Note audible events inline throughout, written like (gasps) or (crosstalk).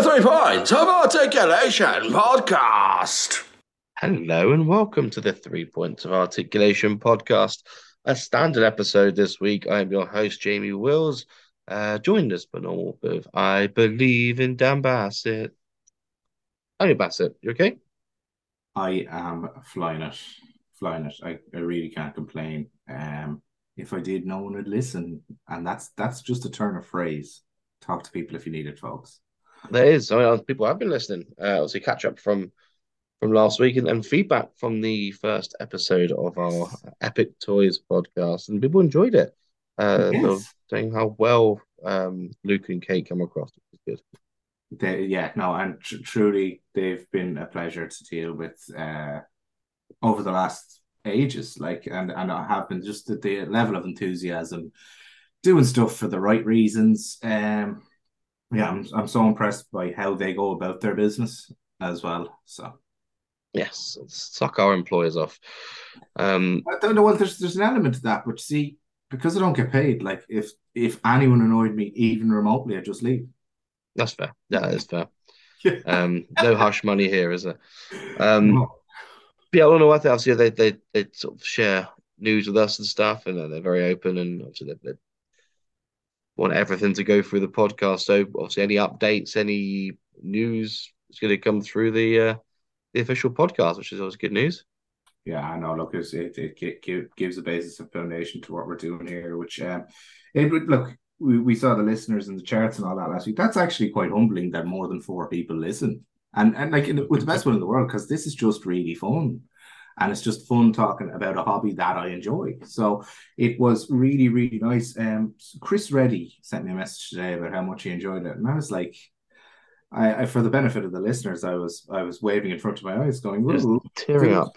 Three Points of Articulation podcast. Hello and welcome to the Three Points of Articulation podcast, a standard episode this week. I'm your host, Jamie Wills, uh, joined us by normal with I Believe in Dan Bassett. Hey, Bassett, you okay? I am flying it, flying it. I, I really can't complain. Um, if I did, no one would listen, and that's that's just a turn of phrase. Talk to people if you need it, folks. There is. I mean, people have been listening. Uh, obviously, catch up from from last week and, and feedback from the first episode of our Epic Toys podcast, and people enjoyed it. Uh, Yes. saying how well um, Luke and Kate come across, which is good. They, yeah, no, and tr- truly, they've been a pleasure to deal with uh, over the last ages. Like, and and I have been just at the level of enthusiasm, doing stuff for the right reasons. Um, yeah, I'm I'm so impressed by how they go about their business as well. So. Yes, suck our employers off. Um, I don't know. Well, there's there's an element to that, but see, because I don't get paid, like if if anyone annoyed me even remotely, I'd just leave. that's fair. Yeah, that is fair. (laughs) Yeah. Um, no hush money here, is there? Um, yeah, I don't know what else. Yeah, they they they sort of share news with us and stuff, and they're very open, and obviously they, they want everything to go through the podcast. So obviously, any updates, any news is going to come through the uh, the official podcast, which is always good news. Yeah, I know. Look, it it gi- gives a basis of foundation to what we're doing here. Which um, it would look. We, we saw the listeners in the charts and all that last week. That's actually quite humbling that more than four people listen, and and like in with the best one in the world because this is just really fun. And it's just fun talking about a hobby that I enjoy. So it was really, really nice. Um, Chris Reddy sent me a message today about how much he enjoyed it, and I was like, I, I for the benefit of the listeners, I was I was waving in front of my eyes, going, tearing up.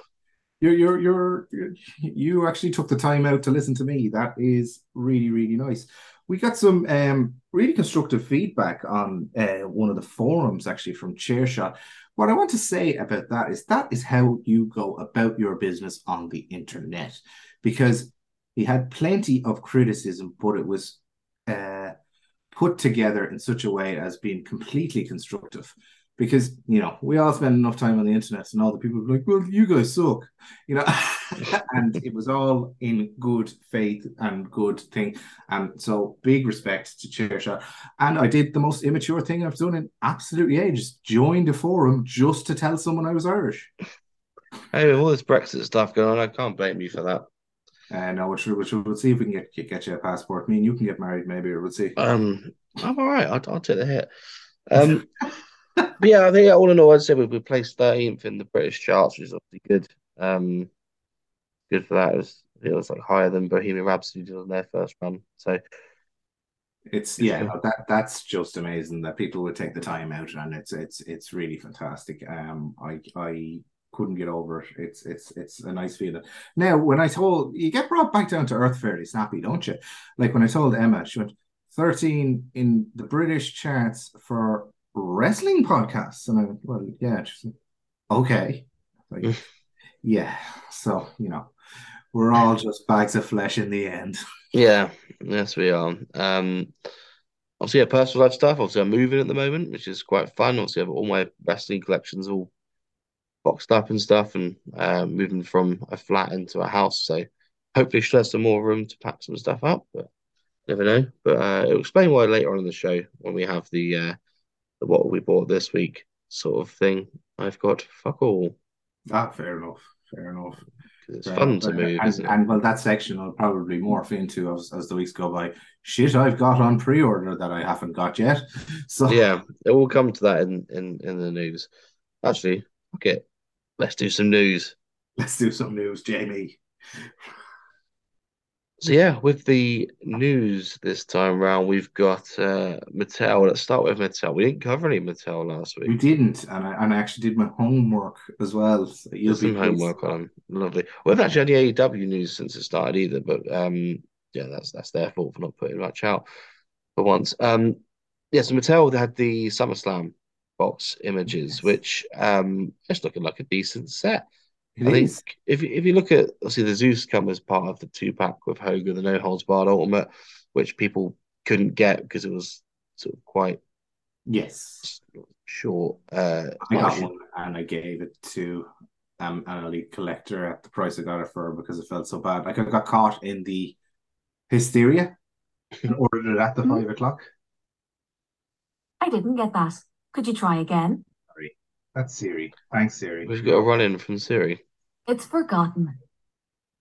you're, you're you're you're you actually took the time out to listen to me. That is really, really nice." We got some um, really constructive feedback on uh, one of the forums, actually from Chairshot. What I want to say about that is that is how you go about your business on the internet, because he had plenty of criticism, but it was uh, put together in such a way as being completely constructive. Because you know we all spend enough time on the internet, and all the people are like, "Well, you guys suck," you know, (laughs) and it was all in good faith and good thing. And so, big respect to Chairshot. And I did the most immature thing I've done in absolutely ages: joined a forum just to tell someone I was Irish. Hey, with all this Brexit stuff going on, I can't blame you for that. And uh, which, which we'll see if we can get get you a passport. Me and you can get married, maybe, or we'll see. Um, I'm all right. I'll, I'll take the hit. Um, (laughs) yeah, I think all in all, I'd say we, we placed 13th in the British charts, which is obviously good. Um, good for that. It was, it was like higher than Bohemian Rhapsody did on their first run. So It's yeah, that that's just amazing that people would take the time out, and it's it's it's really fantastic. Um, I I couldn't get over it. It's it's it's a nice feeling. Now, when I told you get brought back down to earth fairly snappy, don't you? Like when I told Emma, she went thirteen in the British charts for wrestling podcasts, and I went, well, yeah, okay, like, (laughs) yeah. So you know, we're all just bags of flesh in the end. yeah, yes, we are. Um, obviously, yeah, personal life stuff. Obviously, I'm moving at the moment, which is quite fun. Obviously, I have all my wrestling collections all boxed up and stuff, and uh, moving from a flat into a house. So hopefully, should have some more room to pack some stuff up, but never know. But uh, it'll explain why later on in the show when we have the uh, the what we bought this week sort of thing. I've got fuck all Ah, fair enough. Fair enough. because it's Fair fun to move, and, isn't it? and well, that section will probably morph into as, as the weeks go by. Shit, I've got on pre-order that I haven't got yet. (laughs) So Yeah, it will come to that in in in the news. Actually, okay, let's do some news. let's do some news, Jamie. So yeah, with the news this time round, we've got uh Mattel. Let's start with Mattel. We didn't cover any Mattel last week. We didn't, and I and I actually did my homework as well. So some pleased. homework on them. Lovely. We haven't actually had any AEW news since it started either, but um, yeah, that's that's their fault for not putting much out for once. Um, yeah, so Mattel had the SummerSlam box images, Yes. which um, it's looking like a decent set. It I think is. if you- if you look at obviously the Zeus come as part of the two pack with Hogan, the No Holds Barred Ultimate, which people couldn't get because it was sort of quite Yes. Short. Uh, I got one and I gave it to um, an elite collector at the price I got it for because it felt so bad. Like I got caught in the hysteria and ordered it at the five o'clock. I didn't get that. Could you try again? Sorry. That's Siri. Thanks, Siri. We've got a run in from Siri. It's forgotten.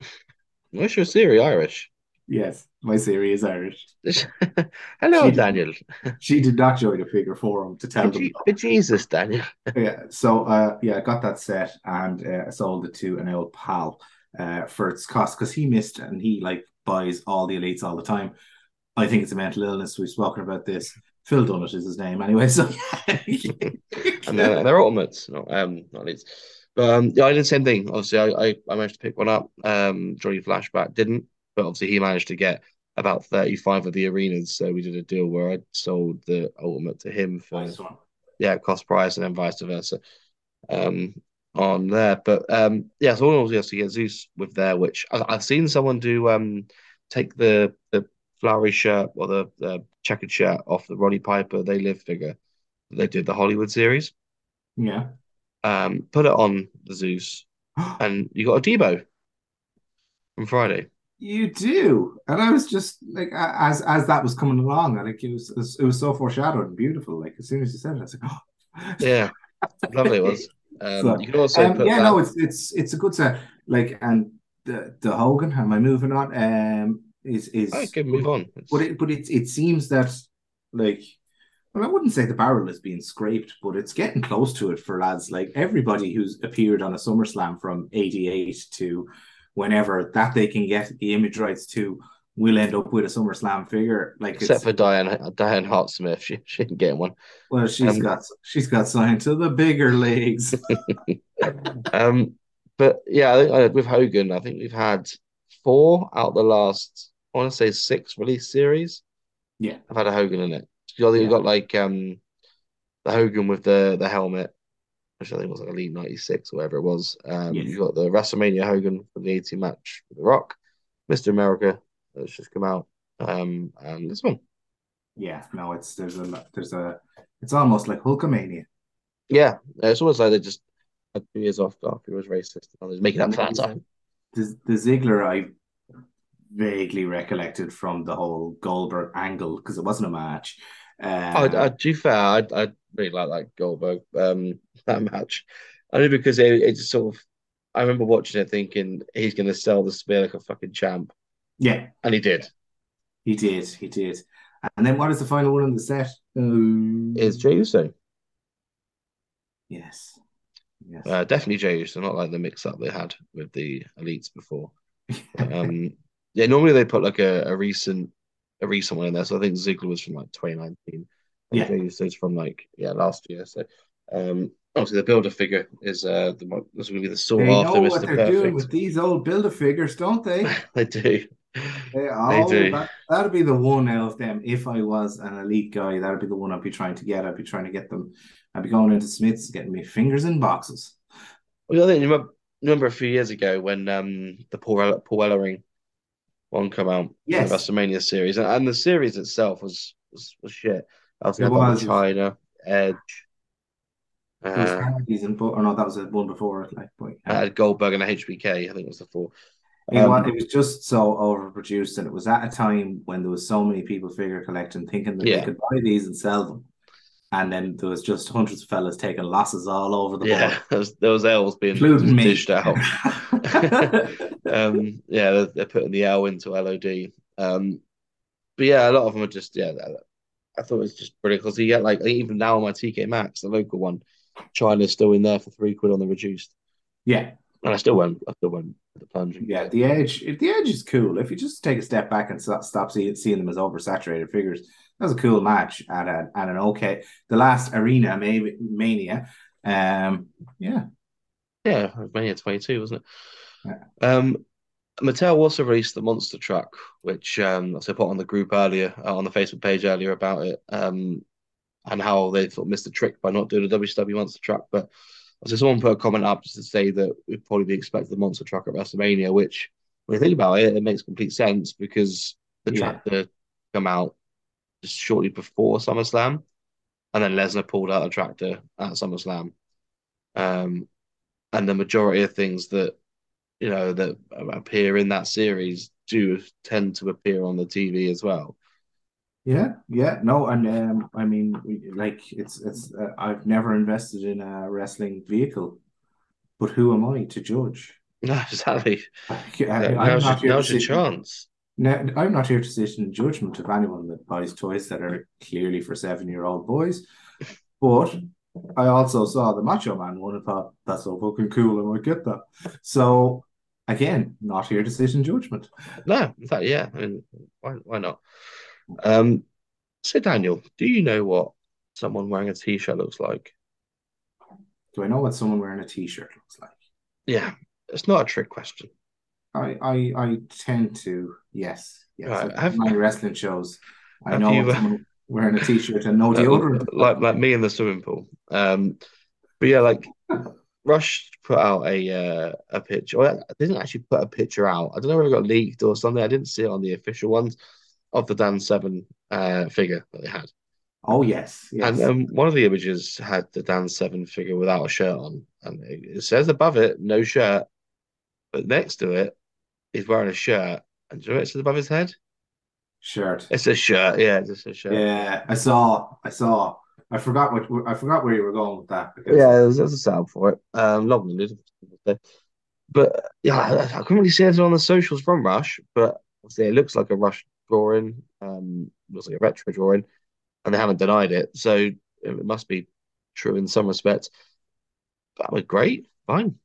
(laughs) Where's your Siri Irish? Yes, my Siri is Irish. (laughs) Hello, She- Daniel. (laughs) She did not join a figure forum to tell For them. Je- for Jesus, Daniel. Yeah, so uh, yeah, I got that set and uh, I sold it to an old pal uh, for its cost because he missed and he like buys all the elites all the time. I think it's a mental illness. We've spoken about this. Phil Dunnett is his name anyway. So (laughs) and they're, they're ultimates, not um, not leads. But um, yeah, I did the same thing. Obviously, I, I, I managed to pick one up. Um, Johnny Flashback didn't, but obviously he managed to get about 35 of the arenas. So we did a deal where I sold the ultimate to him for Nice yeah cost price, and then vice versa. Um, on there, but um, yeah, so all obviously has to get Zeus with there, which I, I've seen someone do um take the the flowery shirt or the, the checkered shirt off the Roddy Piper They Live figure. They did the Hollywood series Yeah. um, put it on the Zeus, (gasps) and you got a Deebo on Friday. You do, and I was just like, as as that was coming along, I think it was, it was, so foreshadowed and beautiful. Like as soon as you said it, I was like, oh, (gasps) Yeah, lovely it was. (laughs) Um, So, you can also Um, put yeah, that. no, it's it's it's a good set. Like, and the the Hogan, am I moving on? Um, is is I can move on. It's- but it but it it seems that like. Well, I wouldn't say the barrel is being scraped, but it's getting close to it for lads. Like everybody who's appeared on a SummerSlam from 88 to whenever that they can get the image rights to will end up with a SummerSlam figure. Like except it's for Diane Diane Hart Smith, she she didn't get one. well, she's um, got she's got signed to the bigger leagues. (laughs) (laughs) Um, but yeah, I think with Hogan, I think we've had four out of the last, I want to say six release series. Yeah. I've had a Hogan in it. I think Yeah. you've got like um the Hogan with the the helmet, which I think was like Elite 96 or whatever it was. Um, Yes. you've got the WrestleMania Hogan for the 80 match with The Rock, Mr. America that's just come out, um, and this one. yeah, no, it's there's a there's a it's almost like Hulkamania. Yeah, it's almost like they just had two years off after he was racist. And they're making up for that time. The, the Ziggler I vaguely recollected from the whole Goldberg angle because it wasn't a match. Um, I, I, to be fair, I, I really like that Goldberg um (laughs) that match, only because it, it sort of. I remember watching it thinking he's going to sell the spear like a fucking champ, yeah, and he did. he did, he did. And then what is the final one in the set? Um, Is Jey Uso? yes, yes. Uh, definitely Jey Uso, not like the mix-up they had with the elites before. (laughs) Um, yeah, normally they put like a, a recent a recent one in there. So I think Ziggler was from like 2019. And Yeah. Jey Uso's from like yeah last year. So um, obviously the builder figure is uh the one- this will be the they sought know what Mr. they're doing with these old builder figures, don't they? (laughs) They do. They, oh, do. That, that'd be the one out of them. If I was an elite guy, that'd be the one I'd be trying to get. I'd be trying to get them. I'd be going into Smith's, getting me fingers in boxes. Well, I think you remember, remember a few years ago when um the Paul Paul Ellering one come out Yes. the WrestleMania series, and, and the series itself was was, was shit. I was It about was. Chyna, Edge, It was uh, and or no, that was the one before it. Like, but, I had Goldberg and a HBK. I think it was the four. it, Um, was, it was just so overproduced, and it was at a time when there was so many people figure collecting, thinking that Yeah. they could buy these and sell them, and then there was just hundreds of fellas taking losses all over the yeah, board, there was, there L's being including me. dished out. (laughs) (laughs) um, yeah, they're, they're putting the L into LOD. Um, but yeah, a lot of them are just yeah. I thought it was just brilliant because you get like even now on my TK Maxx, the local one, Chyna's still in there for three quid on the reduced, yeah, and I still went. I still went with the plunge. yeah. The edge, the edge is cool. If you just take a step back and stop, stop seeing, seeing them as oversaturated figures, that was a cool match at, a, at an okay. The last arena maybe mania, um, yeah, Yeah, Mania 22, wasn't it? Um, Mattel also released the Monster Truck, which um, I put on the group earlier, uh, on the Facebook page earlier about it, um, and how they sort of missed the trick by not doing a WCW Monster Truck. But so someone put a comment up just to say that we'd probably be expecting the Monster Truck at WrestleMania, which when you think about it, it makes complete sense because the Yeah. tractor come out just shortly before SummerSlam. and then Lesnar pulled out a tractor at SummerSlam. Um, and the majority of things that you know that appear in that series do tend to appear on the TV as well. Yeah, yeah, no, and um, I mean, we, like it's it's. Uh, I've never invested in a wrestling vehicle, but who am I to judge? (laughs) No, exactly. (laughs) I, I'm now's your, now's your chance. Now, I'm not here to sit in judgment of anyone that buys toys that are clearly for seven-year-old boys, but I also saw the Macho Man one and thought that's so fucking cool. I might get that. So again, not here to sit in judgment. No, in fact, yeah. I mean, why why not? Um, so Daniel, do you know what someone wearing a t-shirt looks like? Do I know what someone wearing a t-shirt looks like? Yeah, it's not a trick question. I I, I tend to yes yes. Right, have- my wrestling shows, I know you, uh, someone wearing a t-shirt and no deodorant. (laughs) like like me in the swimming pool. Um, but yeah, like Rush put out a uh, a picture. Well, I didn't actually put a picture out. I don't know whether it got leaked or something. I didn't see it on the official ones of the Dan Severn uh, figure that they had. Oh yes, yes. And um, one of the images had the Dan Severn figure without a shirt on, and it says above it no shirt, but next to it he's wearing a shirt. And do you know what it says above his head? Shirt. It's a shirt. Yeah, it's just a shirt. Yeah, I saw. I saw. I forgot what I forgot where you were going with that. Because Yeah, there's, there's a sound for it. Um, long-winded, but yeah, I, I couldn't really see it on the socials from Rush, but obviously it looks like a Rush drawing. Um, looks like a retro drawing, and they haven't denied it, so it must be true in some respects. That was great. Fine.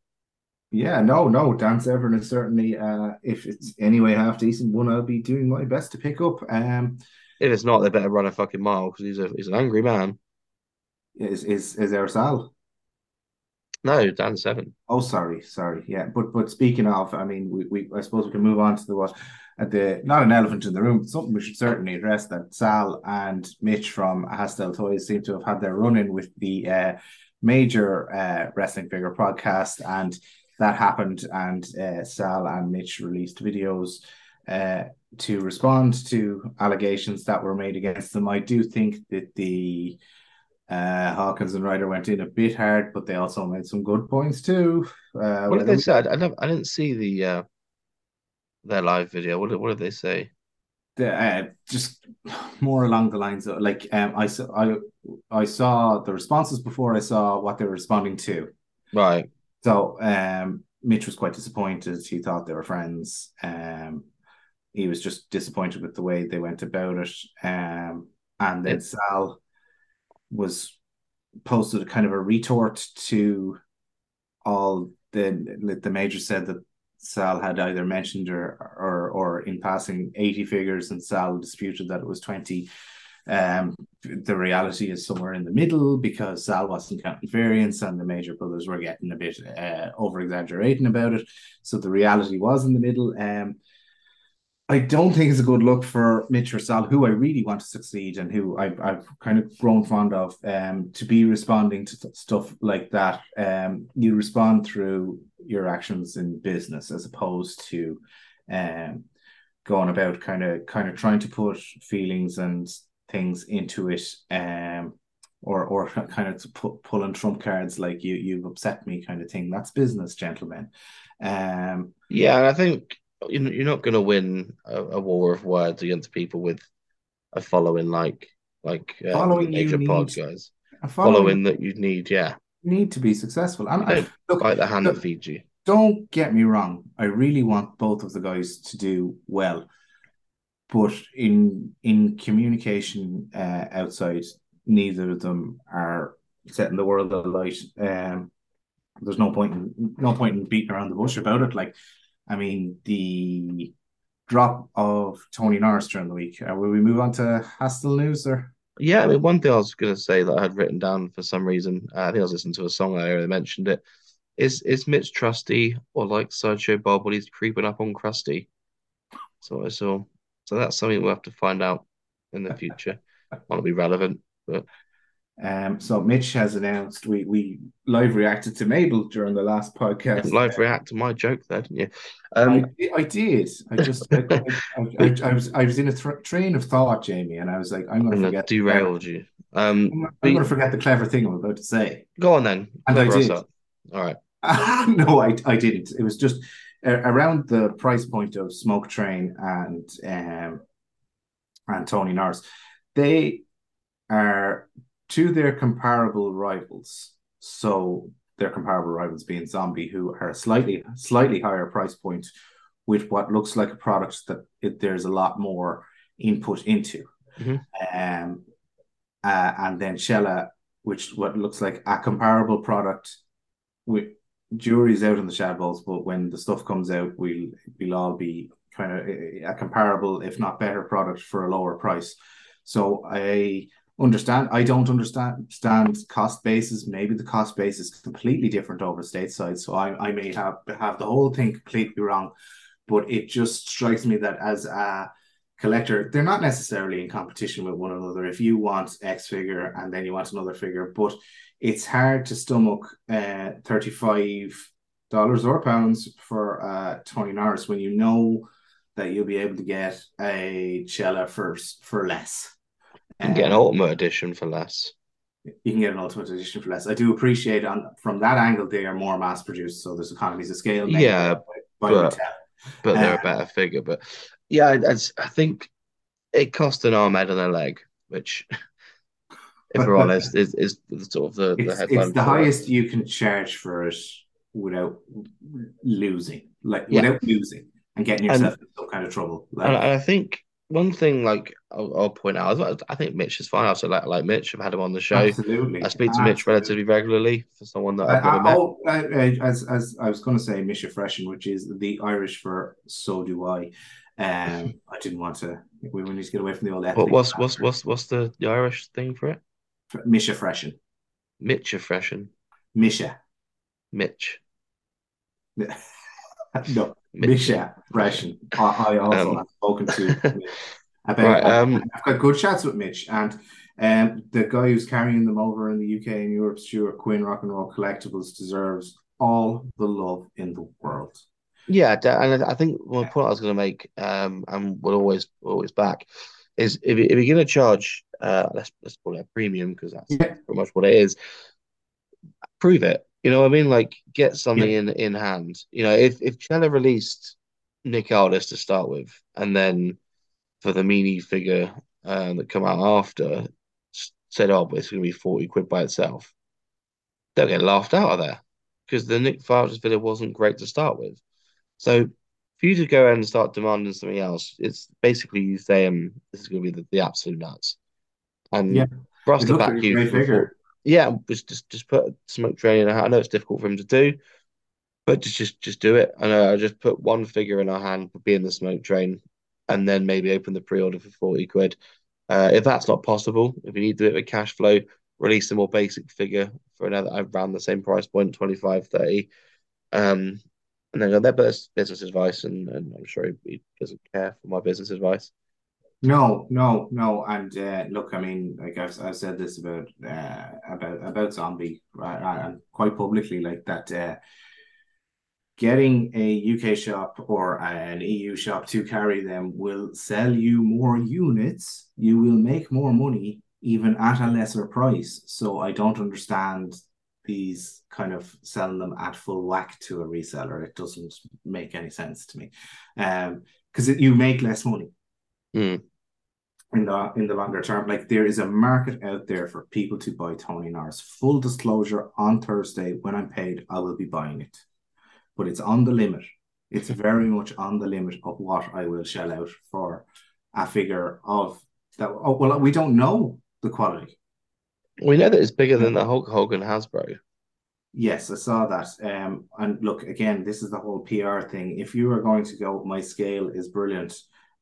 Yeah, no, no. Dan Severn is certainly, uh, if it's anyway half decent one, I'll be doing my best to pick up. Um, If it's not, they better run a fucking mile because he's a he's an angry man. is is is our Sal? No, Dan Severn. Oh, sorry, sorry. Yeah, but but speaking of, I mean, we, we I suppose we can move on to the what at the not an elephant in the room, but something we should certainly address that Sal and Mitch from Hastel Toys seem to have had their run in with the uh, major uh, wrestling figure podcast, and that happened, and uh, Sal and Mitch released videos uh, to respond to allegations that were made against them. I do think that the uh, Hawkins and Ryder went in a bit hard, but they also made some good points too. Uh, What did they say? I, I, never, I didn't see the uh, their live video. What did, what did they say? the, uh, just more along the lines of like um, I saw I I saw the responses before I saw what they were responding to. Right. So um, Mitch was quite disappointed. He thought they were friends. Um, he was just disappointed with the way they went about it. Um, and then. Sal was posted a kind of a retort to all the the major said that Sal had either mentioned or or or in passing 80 figures and Sal disputed that it was 20. Um, the reality is somewhere in the middle because Sal wasn't counting variants and the major brothers were getting a bit uh, over exaggerating about it. So the reality was in the middle. Um, I don't think it's a good look for Mitch or Sal, who I really want to succeed and who I've, I've kind of grown fond of, um, to be responding to th- stuff like that. Um, you respond through your actions in business as opposed to um, going about kind of kind of trying to put feelings and things into it, um, or or (laughs) kind of put, pulling trump cards like you you've upset me kind of thing. That's business, gentlemen. Um, Yeah, and I think you you're not going to win a, a war of words against people with a following like like um, Following major pod guys. following Following that you need, yeah. need to be successful. And I, look, bite the hand look, that feeds you. don't get me wrong. I really want both of the guys to do well, but in in communication uh, outside, neither of them are setting the world alight. Um, there's no point in no point in beating around the bush about it. Like, I mean, the drop of Tony Norris during the week. Uh, will we move on to Hastel news or? Yeah, I mean, one thing I was going to say that I had written down for some reason, uh, I think I was listening to a song earlier that mentioned it. Is is Mitch trusty or like Sideshow Bob when he's creeping up on Krusty? So I saw. So that's something we'll have to find out in the (laughs) future. Might be relevant, but Um, so Mitch has announced we we live reacted to Mabel during the last podcast. (laughs) live react to my joke there, didn't you? I, Um, I did. I just I, I, I, I was I was in a thr train of thought, Jamie, and I was like, I'm going to forget. derailed you. Um, I'm, but- going to forget the clever thing I'm about to say. go on then. And I did. All right. (laughs) no, I, I didn't. It was just around the price point of Smoke Train and um, and Tony Norris. They are to their comparable rivals. So their comparable rivals being Zombie, who are a slightly slightly higher price point with what looks like a product that it, there's a lot more input into. Mhm. Um, uh, and then Shella, which what looks like a comparable product with jury's out on the shad but when the stuff comes out, we'll we'll all be kind of eh, a comparable, if not better, product for a lower price. So I understand. I don't understand stand cost bases. Maybe the cost base is completely different over stateside. So I, I may have have the whole thing completely wrong, but it just strikes me that as a collector, they're not necessarily in competition with one another. If you want X figure and then you want another figure, but it's hard to stomach uh, thirty-five dollars or pounds for uh, Tony Norris when you know that you'll be able to get a Cella for for less. And can get an Um, ultimate edition for less. you can get an ultimate edition for less. I do appreciate on from that angle they are more mass produced, so there's economies of scale. Yeah, by, by but- but they're Uh, a better figure. But yeah, i think it cost an arm, head, and a leg, which, (laughs) if we're honest, is is sort of the, the It's, headline. it's the it. highest you can charge for it without losing, like Yeah. without losing and getting yourself in some kind of trouble. Like, And, and I think one thing, like I'll, I'll point out, well, I think Mitch is fine. I also like like Mitch. I've had him on the show. absolutely, I speak to Mitch relatively regularly for someone that I, I've never I, met. oh, I, I- as as I was going to say, Misha Freshen, which is the Irish for so do I. Um, (laughs) I didn't want to. We need to get away from the old. What what's what's what's what's the, the Irish thing for it? Misha Freshen? Mitch Freshen. Misha. Mitch. (laughs) no. Misha Freshen. I, I also Um, have spoken to (laughs) Mitch about. Right, um, I've got good chats with Mitch and. Um, the guy who's carrying them over in the UK and Europe, Stuart Quinn, Rock and Roll Collectibles, deserves all the love in the world. Yeah, and I I think one point I was going to make, um, and we'll always always back, is if, if you're going to charge, uh, let's let's call it a premium because that's Yeah. pretty much what it is. Prove it. You know what I mean? Like get something in in hand. You know, if if Chella released Nick Aldis to start with, and then for the mini figure um, that come out after, said, "Oh, but it's going to be forty quid by itself," they'll get laughed out of there because the Nick Aldis figure wasn't great to start with. So for you to go and start demanding something else, it's basically you saying this is going to be the, the absolute nuts. And Yeah. for us It to looked back you yeah, just just just put smoke train in our hand. I know it's difficult for him to do, but just just just do it. I know I just put one figure in our hand, be in the smoke train, and then maybe open the pre-order for 40 quid. Uh, if that's not possible, if you need to do it with cash flow, release a more basic figure for another around the same price point, 25, 30. Um, and then go there, but business advice, and, and I'm sure he, he doesn't care for my business advice. No, no, no. And uh, look, I mean, like I've, I've said this about uh, about about Zombie, right, and quite publicly, like that. Uh, getting a UK shop or an EU shop to carry them will sell you more units. You will make more money, even at a lesser price. So I don't understand these kind of selling them at full whack to a reseller. It doesn't make any sense to me, um, because you make less money Mm. In the in the longer term. Like there is a market out there for people to buy Tony Norris. Full disclosure, on Thursday when I'm paid, I will be buying it, but it's on the limit. It's very much on the limit of what I will shell out for a figure of that. Oh well, we don't know the quality. We know that it's bigger than the Hulk Hogan Hasbro. Yes, I saw that. Um, and look again, this is the whole PR thing. If you are going to go, my scale is brilliant.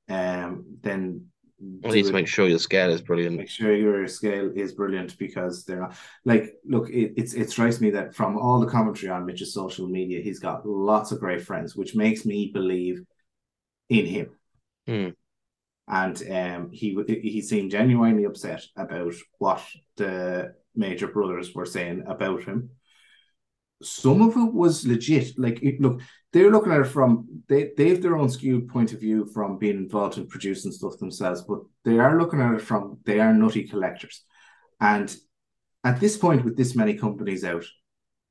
Um, then Do need to make sure your scale is brilliant. make sure your scale is brilliant because they're not like look it, it's it strikes me that from all the commentary on Mitch's social media he's got lots of great friends which makes me believe in him Hmm. and um he he seemed genuinely upset about what the major brothers were saying about him some of it was legit like it, look they're looking at it from they they have their own skewed point of view from being involved in producing stuff themselves, but they are looking at it from they are nutty collectors, And at this point, with this many companies out,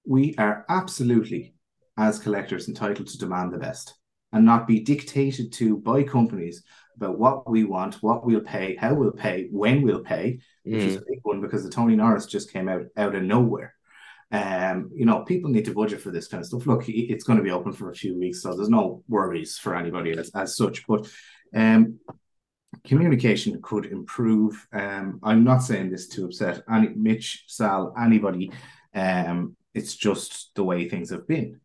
we are absolutely, as collectors, entitled to demand the best and not be dictated to by companies about what we want, what we'll pay, how we'll pay, when we'll pay, which is mm. a big one because the Tony Norris just came out out of nowhere. Um, you know, people need to budget for this kind of stuff. Look, it's going to be open for a few weeks, so there's no worries for anybody as, as such. But um, communication could improve. Um, I'm not saying this to upset any Mitch, Sal, anybody. Um, it's just the way things have been,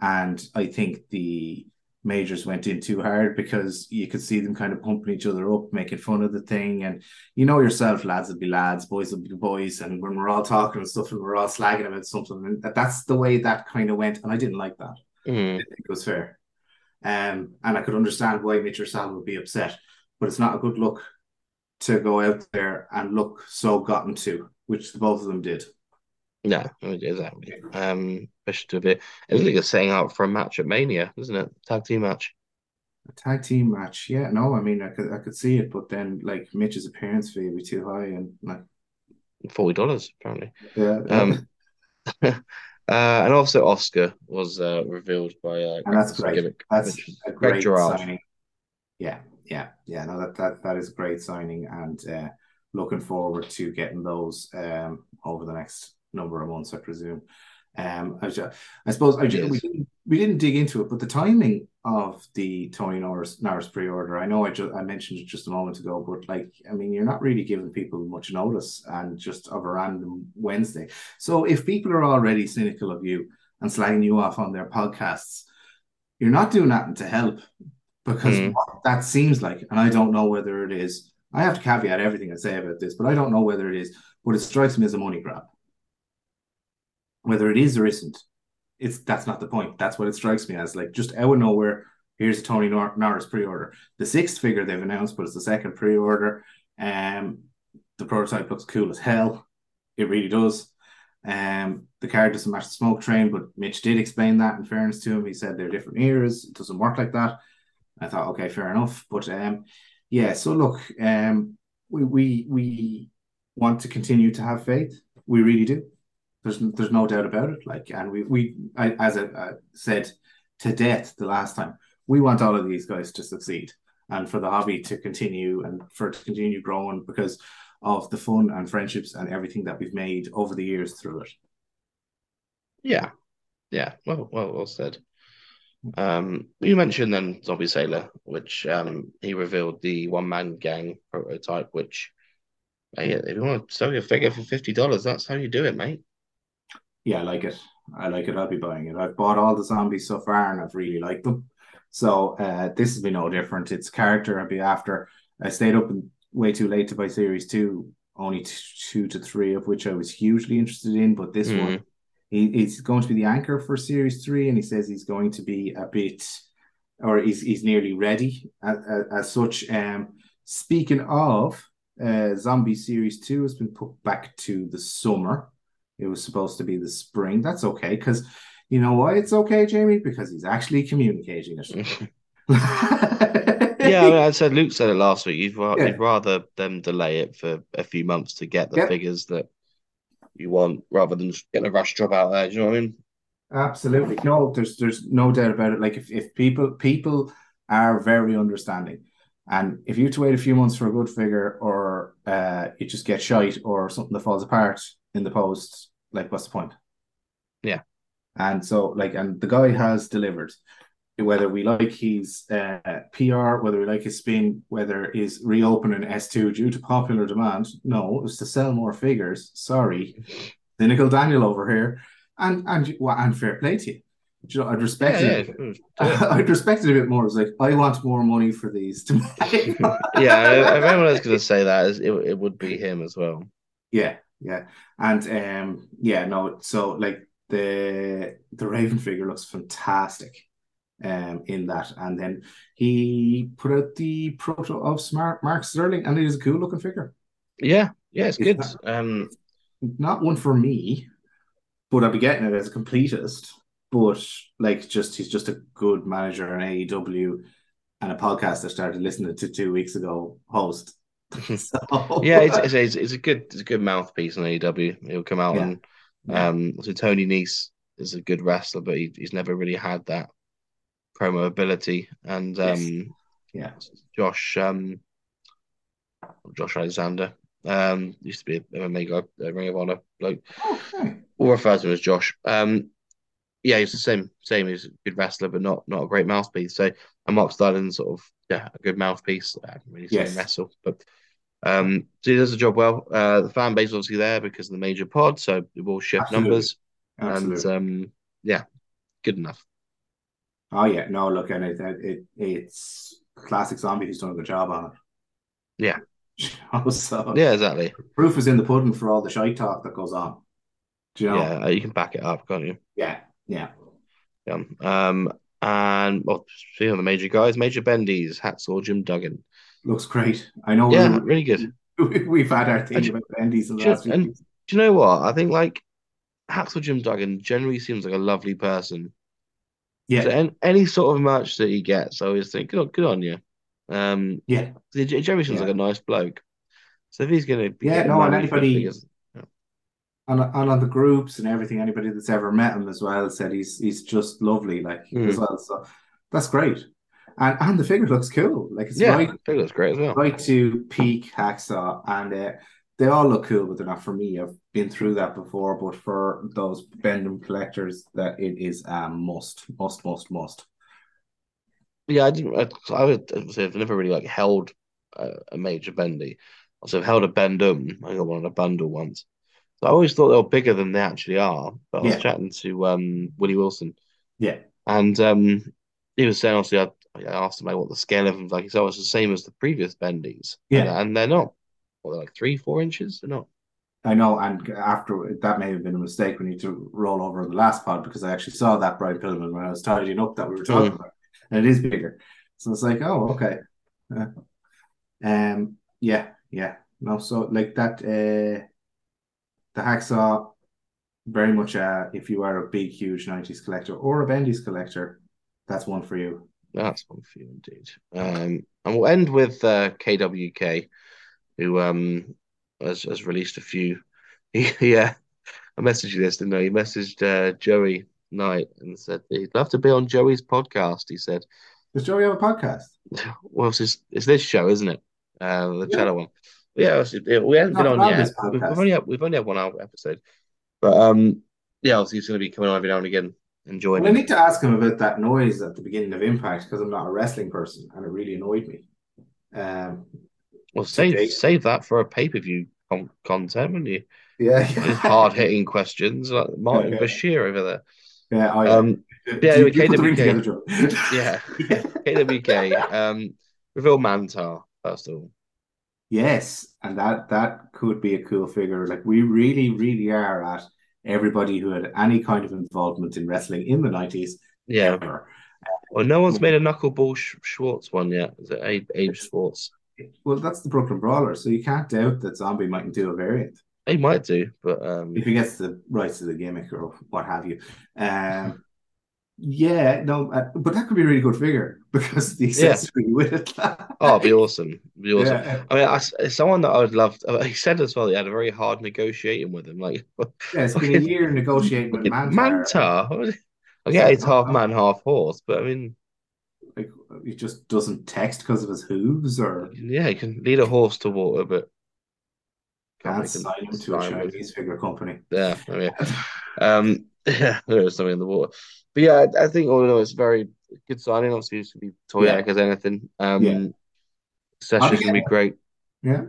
and I think the majors went in too hard because you could see them kind of pumping each other up, making fun of the thing. And you know yourself, lads will be lads, boys will be boys. And when we're all talking and stuff and we're all slagging about something, and that's the way that kind of went. And I didn't like that. Mm. I think it was fair. Um, and I could understand why Mitch or Sal would be upset, but it's not a good look to go out there and look so gotten to, which the both of them did. No, exactly. Um, especially to a bit. It looks like you're setting out for a match at Mania, isn't it? Tag team match. A tag team match, yeah. No, I mean, I could, I could see it, but then like Mitch's appearance fee would be too high, and like Forty dollars apparently. yeah, Um, (laughs) (laughs) uh, and also Oscar was uh, revealed by uh, and that's great. That's Greg- a Greg great signing. Yeah, yeah, yeah. No, that that that is a great signing, and uh, looking forward to getting those um over the next number of months, I presume. Um, I, ju- I suppose I ju- we didn't we didn't dig into it, but the timing of the Tony Norris Norris pre-order, I know I just I mentioned it just a moment ago, but like I mean, you're not really giving people much notice, and just of a random Wednesday. So if people are already cynical of you and slagging you off on their podcasts, you're not doing that to help because Mm. what that seems like, and I don't know whether it is. I have to caveat everything I say about this, but I don't know whether it is. But it strikes me as a money grab. Whether it is or isn't, it's that's not the point. That's what it strikes me as. Like just out of nowhere, here's a Tony Nor- Norris pre-order. The sixth figure they've announced, but it's the second pre-order. Um, the prototype looks cool as hell. It really does. Um, the card doesn't match the smoke train, but Mitch did explain that. In fairness to him, he said they're different eras. It doesn't work like that. I thought, okay, fair enough. But um, yeah. So look, um, we we we want to continue to have faith. We really do. There's there's no doubt about it. Like, and we we I, as I said to death the last time, we want all of these guys to succeed and for the hobby to continue and for it to continue growing because of the fun and friendships and everything that we've made over the years through it. Yeah, yeah. Well, well, well said. Um, you mentioned then Zombie Sailor, which um he revealed the one man gang prototype, which hey, if you want to sell your figure for fifty dollars, that's how you do it, mate. Yeah, I like it. I like it. I'll be buying it. I've bought all the zombies so far and I've really liked them. So uh, this has been no different. It's character I'll be after. I stayed up way too late to buy series two, only t- two to three of which I was hugely interested in. But this Mm. one, he, he's going to be the anchor for series three, and he says he's going to be a bit, or he's he's nearly ready as, as such. Um, speaking of, uh, Zombie Series Two has been put back to the summer. It was supposed to be the spring. That's okay because you know why it's okay, Jamie? Because he's actually communicating it. (laughs) (laughs) Yeah, I, mean, I said Luke said it last week. You'd, ra- Yeah. you'd rather them delay it for a few months to get the Yep. figures that you want, rather than just getting a rush job out there. Do you know what I mean? Absolutely. No, there's there's no doubt about it. Like if, if people people are very understanding. And if you have to wait a few months for a good figure or uh you just get shite or something that falls apart in the post, like what's the point? Yeah. And so like and the guy has delivered. Whether we like his uh, PR, whether we like his spin, whether he's reopening S2 due to popular demand, no, it's to sell more figures. Sorry. Cynical Daniel over here. And and well, and fair play to you. You know, I'd respect Yeah, it. yeah. (laughs) I'd respect it a bit more. It's like I want more money for these to (laughs) yeah. If anyone was going to say that, it, it would be him as well. yeah, yeah, and um, yeah, no. So like the the Raven figure looks fantastic, um, in that, and then he put out the proto of Smart Mark Sterling, and it is a cool looking figure. Yeah, yeah, it's good. Um, Not one for me, but I'll be getting it as a completist. But like, just he's just a good manager in AEW and a podcast I started listening to two weeks ago. Host (laughs) So Yeah, it's, it's, it's, it's a good it's a good mouthpiece on AEW. He'll come out Yeah. and um so Tony Nese is a good wrestler, but he, he's never really had that promo ability. And Yes. um yeah, Josh um Josh Alexander um used to be a MMA guy, a Ring of Honor bloke. okay, We'll refer to him as Josh. Um yeah, he's the same same. He's a good wrestler, but not not a great mouthpiece. So and Mark Sterling sort of yeah, a good mouthpiece. I haven't really seen him Yes. wrestle, but um, so he does the job well. Uh, the fan base is obviously there because of the major pod, so it will shift Absolutely. numbers. absolutely. And um, yeah, good enough. Oh yeah, no, look, and it, it it's classic zombie who's done a good job on it. Yeah. (laughs) So Yeah, exactly. proof is in the pudding for all the shite talk that goes on. Do you know? Yeah, uh, you can back it up, can't you? yeah, yeah. Yeah. Um, and well, speaking of the major guys, Major Bendy's Hacksaw Jim Duggan. Looks great. I know Yeah, really good. (laughs) we've had our thing about Bendy's in the last few and- weeks. Do you know what? I think like Hacksaw Jim Duggan generally seems like a lovely person. Yeah, So an, any sort of merch that he gets, I always think, good on, good on you. Um, yeah. generally seems Yeah. like a nice bloke. So if he's going to be Yeah, no, and anybody- figures- And, and on the groups and everything, anybody that's ever met him as well said he's he's just lovely, like Mm. as well. So that's great. And and the figure looks cool. Like it's yeah, right that's great as well. right to peak hacksaw and uh, they all look cool but they're not for me i've been through that before but for those bendham collectors that it is a must must must must Yeah, I didn't. I, I would say I've never really like held a, a major bendy. Also, I've held a Bendum. I got one in a bundle once. So I always thought they were bigger than they actually are. But I was Yeah. chatting to um Willie Wilson, yeah and um he was saying obviously I, I asked him like what the scale of them was like. He said oh, it's the same as the previous bendies. Yeah. and, and they're not. Well, they're like three, four inches. They're not. i know and after that may have been a mistake we need to roll over the last pod because i actually saw that brian pillman when i was tidying up that we were talking Mm. about and it is bigger so it's like oh okay Yeah. um yeah yeah no so like that uh the hacksaw very much uh if you are a big huge 90s collector or a bendy's collector that's one for you That's one for you indeed. Um, and we'll end with uh, KWK, who um has, has released a few. (laughs) Yeah, I messaged you this, didn't I? He messaged uh, Joey Knight and said he'd love to be on Joey's podcast. He said, does joey have a podcast (laughs) "Well, it's this, it's this show, isn't it? Uh, the Yeah. cello one." Yeah, we haven't been on yet. We've, only had, we've only had one hour episode, but um, yeah, obviously he's going to be coming on every now and again and joining. well, i need to ask him about that noise at the beginning of impact because i'm not a wrestling person and it really annoyed me um Well, save today. save that for a pay per view con content, wouldn't you? yeah Hard hitting questions like Martin Yeah. Bashir over there. yeah I, Um, yeah, you- with you put the ring KWK. together, Joe. yeah, (laughs) KWK. Um, reveal Mantaur first of all. Yes, and that that could be a cool figure. Like we really, really are at everybody who had any kind of involvement in wrestling in the nineties Yeah. ever. Well, no one's made a knuckleball Sch Schwartz one yet. Is it Abe, Abe Schwartz? Well, that's the Brooklyn Brawler, so you can't doubt that Zombie might do a variant He might do, but um, if he gets the rights to the gimmick or what have you. Um, yeah, no, uh, but that could be a really good figure because the Yeah. accessory with it. oh, it'd be awesome. It'd be awesome. Yeah, I mean, I, it's someone that I would love. he said as well, he had a very hard negotiating with him. Like, (laughs) yeah, it's been a year negotiating with fucking (laughs) Mantaur. Get it's half man, half horse, but I mean, Like, he just doesn't text because of his hooves, or yeah, you can lead a horse to water, but can't sign him to a Chinese figure company. Yeah, I mean, (laughs) um, yeah, there is something in the water, but yeah, I, I think all in all, it's very good signing. Obviously, it's gonna be toyetic as anything. Um, Yeah. session's gonna be great. Yeah.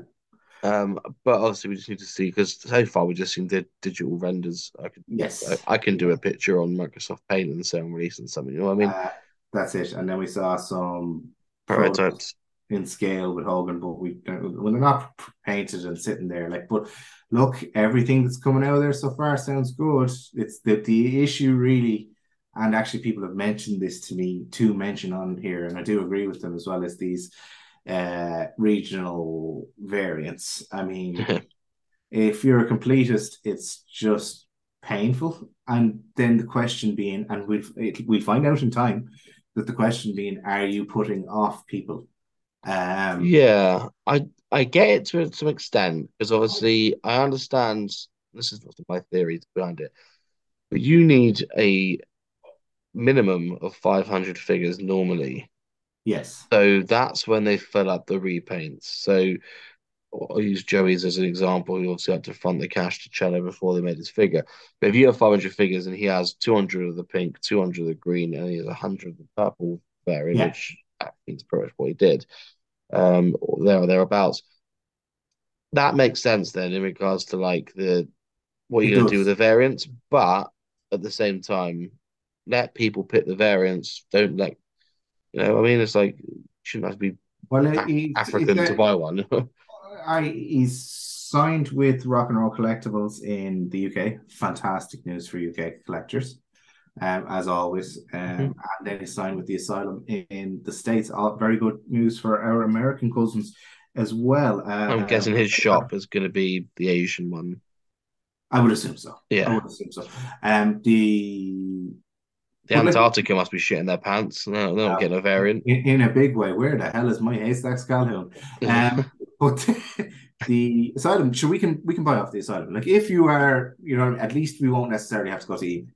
Um, but obviously, we just need to see because so far we've just seen the digital renders. I could, Yes. I, I can do a picture on Microsoft Paint and say I'm releasing something. You know what I mean? Uh, that's it. And then we saw some Prototypes. in scale with Hogan, but we when they're not painted and sitting there, like. But look, everything that's coming out of there so far sounds good. It's the the issue really, and actually people have mentioned this to me to mention on here, and I do agree with them as well as these uh regional variants. I mean, (laughs) if you're a completist, it's just painful. And then the question being, and we'll it, we'll find out in time, that the question being, are you putting off people? Um, Yeah, I I get it to some extent because obviously I understand this is my theory behind it, but you need a minimum of 500 figures normally. yes. So that's when they fill up the repaints. So I'll use Joey's as an example. He obviously had to front the cash to Cello before they made his figure. But if you have 500 figures and he has 200 of the pink, 200 of the green, and he has 100 of the purple variant, Yeah. which I think is pretty much what he did, um, there or thereabouts, that makes sense then in regards to like the what you're going to do with the variants. But at the same time, let people pick the variants. Don't let, you know, I mean, it's like, shouldn't have to be Well, he's, African to uh, buy one. (laughs) I he's signed with Rock and Roll Collectibles in the UK. Fantastic news for UK collectors, um, as always. Um, Mm-hmm. and then he signed with the Asylum in, in the States. All, very good news for our American cousins as well. Uh, I'm guessing his shop is going to be the Asian one. I would assume so. Yeah. I would assume so. Um, the the Antarctica must be shitting their pants. No, they're not getting a variant. in, in a big way. Where the hell is my Haystacks Calhoun? Um, (laughs) but the asylum, sure, we can we can buy off the asylum. Like if you are, you know, at least we won't necessarily have to go to eat.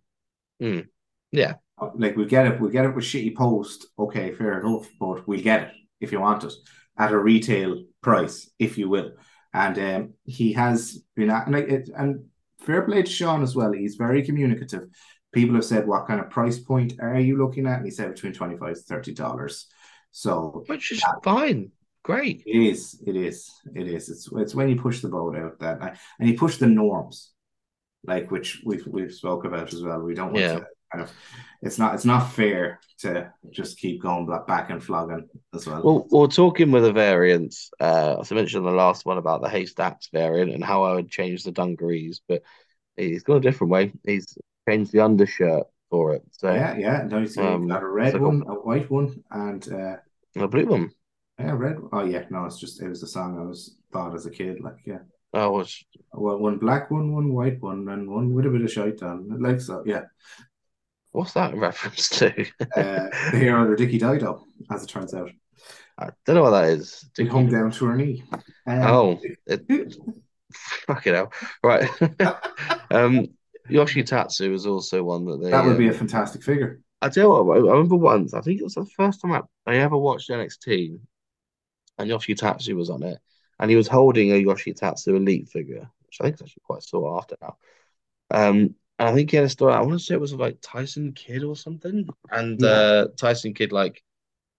yeah, Like we'll get it, we'll get it with shitty post. Okay, fair enough, but we'll get it if you want it at a retail price, if you will. And um, he has been at, and like it, and fair play to Sean as well. He's very communicative. People have said, "What kind of price point are you looking at?" And he said between twenty five to thirty dollars. So which is fine. Great. it is, it is, it is. It's it's when you push the boat out that and you push the norms, like which we've we've spoke about as well. We don't want Yeah. to kind of. It's not it's not fair to just keep going back and flogging as well. Well, we're talking with the variants. Uh, as I mentioned in the last one about the haystacks variant and how I would change the dungarees, but he's got a different way. He's changed the undershirt for it. So yeah, yeah. No, so um, got a red so one, a white one, and uh, a blue one. yeah, red. Oh yeah, no, it's just it was a song I was thought as a kid. Like yeah, Oh, was one, one black one, one white one, and one with a bit of shite on. Like so, yeah. what's that in (laughs) reference to? Uh, they are under Dickie Dido, as it turns out. I don't know what that is. It hung down to her knee. Um, Oh, it, fuck it out. Right. (laughs) (laughs) um, Yoshi Tatsu is also one that they. that would be a um, fantastic figure. I tell you what, I remember once, I think it was the first time I, I ever watched NXT, and Yoshi Tatsu was on it, and he was holding a Yoshi Tatsu Elite figure, which I think is actually quite sought after now. Um, and I think he had a story, I want to say it was like Tyson Kidd or something, and Yeah. uh, Tyson Kidd like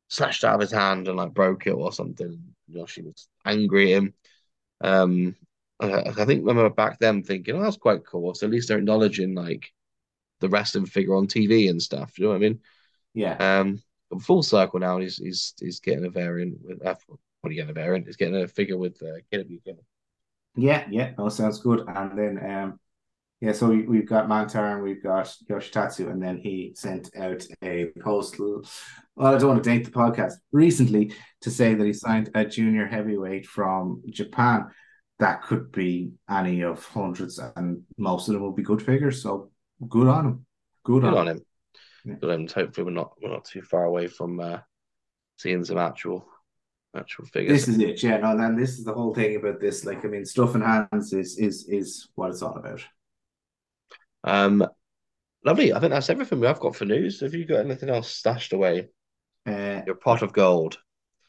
slashed out of his hand and like broke it or something. Yoshi was angry at him. Um, I, I think I remember back then thinking, oh, that's quite cool. So at least they're acknowledging like the wrestling figure on TV and stuff. Do you know what I mean? Yeah. Um, full circle now. He's he's he's getting a variant with. Uh, what are you getting a variant? He's getting a figure with uh. Yeah, yeah, no, sounds good. And then um yeah, so we, we've got Mantaur and we've got Yoshi Tatsu, and then he sent out a post. Well, I don't want to date the podcast recently to say that he signed a junior heavyweight from Japan. That could be any of hundreds, and most of them will be good figures. So good on him. Good, Good on, on him. him. Yeah. Good on him. Hopefully, we're not we're not too far away from uh, seeing some actual actual figures. This is it, yeah. No, and then this is the whole thing about this. Like, I mean, stuff in hands is is is what it's all about. Um, lovely. I think that's everything we have got for news. Have you got anything else stashed away? Uh, Your pot of gold.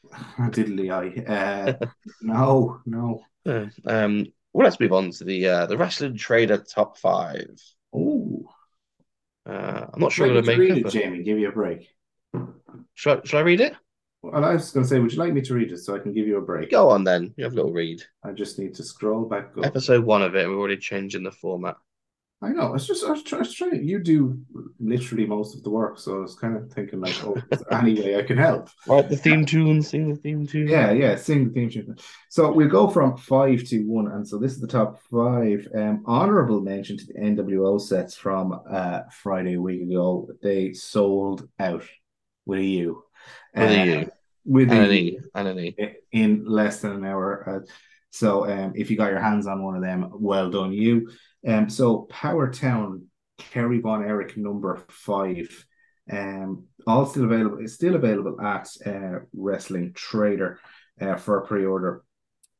(laughs) diddly eye. Uh, (laughs) no, no. Uh, Um, well, let's move on to the uh, the wrestling trader top five. Oh, Uh, I'm not sure I'm going to make it. read it, Jamie? Give you a break. But... Shall, I- shall I read it? Well, I was going to say, would you like me to read it so I can give you a break? Go on then. You have a little read. I just need to scroll back up. Episode one of it. We're already changing the format. I know. It's just I was trying. I was trying. You do literally most of the work, so I was kind of thinking like, oh, is there any way I can help? Right, the theme tune. Sing the theme tune. Yeah, yeah. Sing the theme tune. So we'll go from five to one, and so this is the top five. Um, honorable mention to the NWO sets from uh Friday a week ago. They sold out with a U. With a Uh, U. With And a an. E. And an E. in less than an hour. Uh, so um, if you got your hands on one of them, well done you. Um, so Power Town, Kerry Von Erich number five. Um, all still available. It's still available at uh, Wrestling Trader uh, for a pre-order.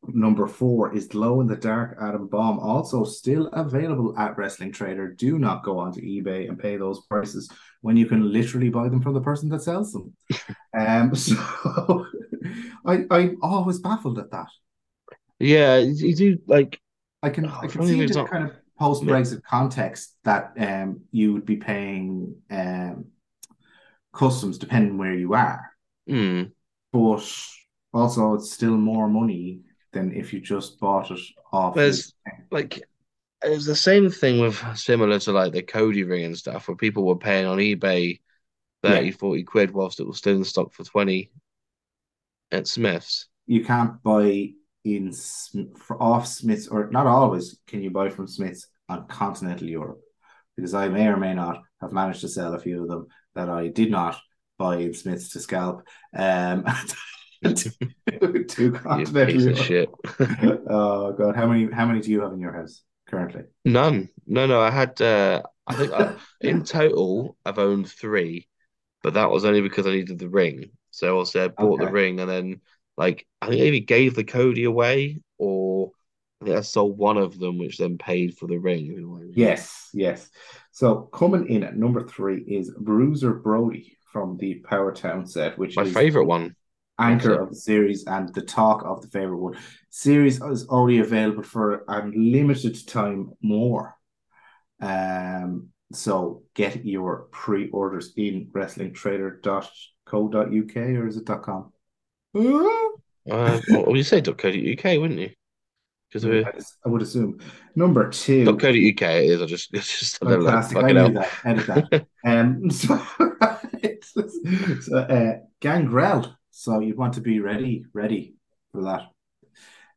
Number four is Glow in the Dark Atom Bomb, also still available at Wrestling Trader. Do not go onto eBay and pay those prices when you can literally buy them from the person that sells them. (laughs) um, (laughs) so (laughs) I I'm always baffled at that. Yeah, you do like I can Oh, I can see the kind of post Brexit context that um you would be paying um customs depending where you are, hmm, but also it's still more money than if you just bought it off. There's- like it's the same thing with similar to like the Cody ring and stuff where people were paying on eBay 30, 40 quid whilst it was still in stock for 20 at Smith's. you can't buy in off Smiths or not always can you buy from Smiths on continental Europe because I may or may not have managed to sell a few of them that I did not buy in Smiths to scalp um (laughs) to, (laughs) to continental piece of Europe. shit. (laughs) oh god, how many how many do you have in your house currently? None. No, no, I had uh I think I, in total I've owned three, but that was only because I needed the ring. So also I bought the ring and then like I think either gave the Cody away or I think I sold one of them, which then paid for the ring. you know I mean? Yes, yes. So coming in at number three is Bruiser Brody from the Power Town set, which is My is favorite one. anchor of the series and the talk of the favorite one. Series is only available for a limited time more. Um, so get your pre-orders in wrestlingtrader.co.uk or is it .com? Uh, well, you say .co.uk, wouldn't you? Because I would assume. Number two. .co.uk it is. I just, (laughs) it's just I. Fantastic. I knew that. Edit (laughs) that. Um, (laughs) so, so uh, Gangrel. So you want to be ready, ready for that.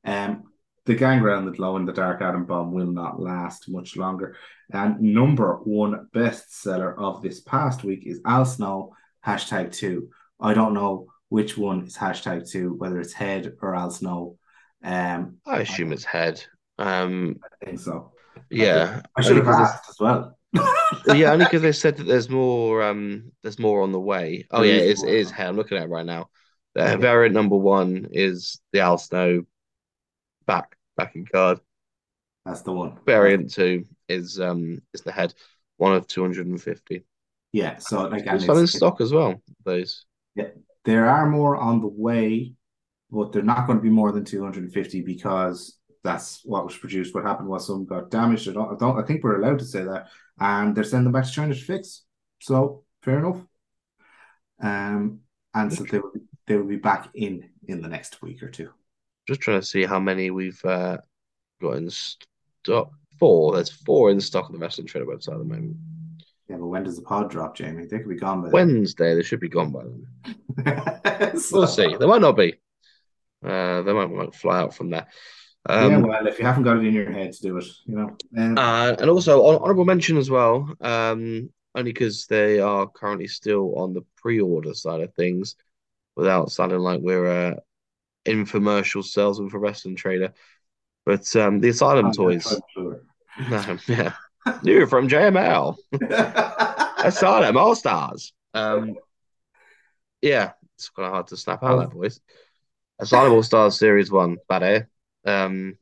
Um, the Gangrel and the Glow in the Dark Atom Bomb will not last much longer. And number one bestseller of this past week is Al Snow hashtag two. I don't know which one is hashtag two, whether it's Head or Al Snow. Um, I assume it's head. Um, I think so. yeah. I should Only have asked as well. (laughs) Yeah, only because they said that there's more. Um, there's more on the way. Oh There yeah, is it is. more. It is. Hey, I'm looking at it right now. The Okay. variant number one is the Al Snow back backing card. That's the one. Variant two is um is the head, one of 250. Yeah, so again, There's some in it's, stock as well. Those. There are more on the way, but they're not going to be more than 250 because that's what was produced. What happened was some got damaged. I don't, I don't I think we're allowed to say that, and they're sending them back to China to fix. So fair enough. Um, and so they will be, they will be back in in the next week or two. Just trying to see how many we've uh, got in stock. Four. There's four in stock on the Wrestling Trader website at the moment. Yeah, but when does the pod drop, Jamie? They could be gone by then. Wednesday, they should be gone by then. (laughs) So- We'll see. They might not be. Uh, they might, might fly out from there. Um, yeah, well, if you haven't got it in your head to do it, you know. Um, Uh, and also hon- honorable mention as well, um, only because they are currently still on the pre-order side of things, without sounding like we're uh, infomercial salesman for Wrestling Trader. But um, the Asylum toys, try to (laughs) no, yeah, new from JML, Asylum (laughs) All Stars. Um, yeah, it's kind of hard to snap out that voice. Asylum All Stars Series One, bad air. Um,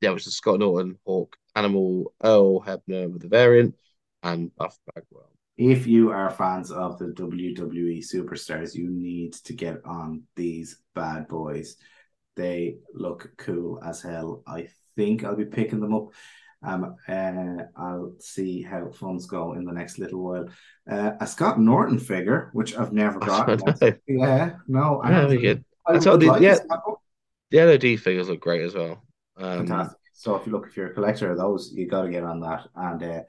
yeah, which is Scott Norton, Hawk, Animal, Earl Hebner with the variant, and Buff Bagwell. if you are fans of the WWE superstars, you need to get on these bad boys. They look cool as hell. I think I'll be picking them up. Um, uh, I'll see how funds go in the next little while. Uh, a Scott Norton figure, which I've never got. (laughs) yeah, no, I Yeah, haven't. we good. I I told would like yeah. The LOD figures look great as well. Um, Fantastic. So if you look, if you're a collector of those, you got to get on that. And uh,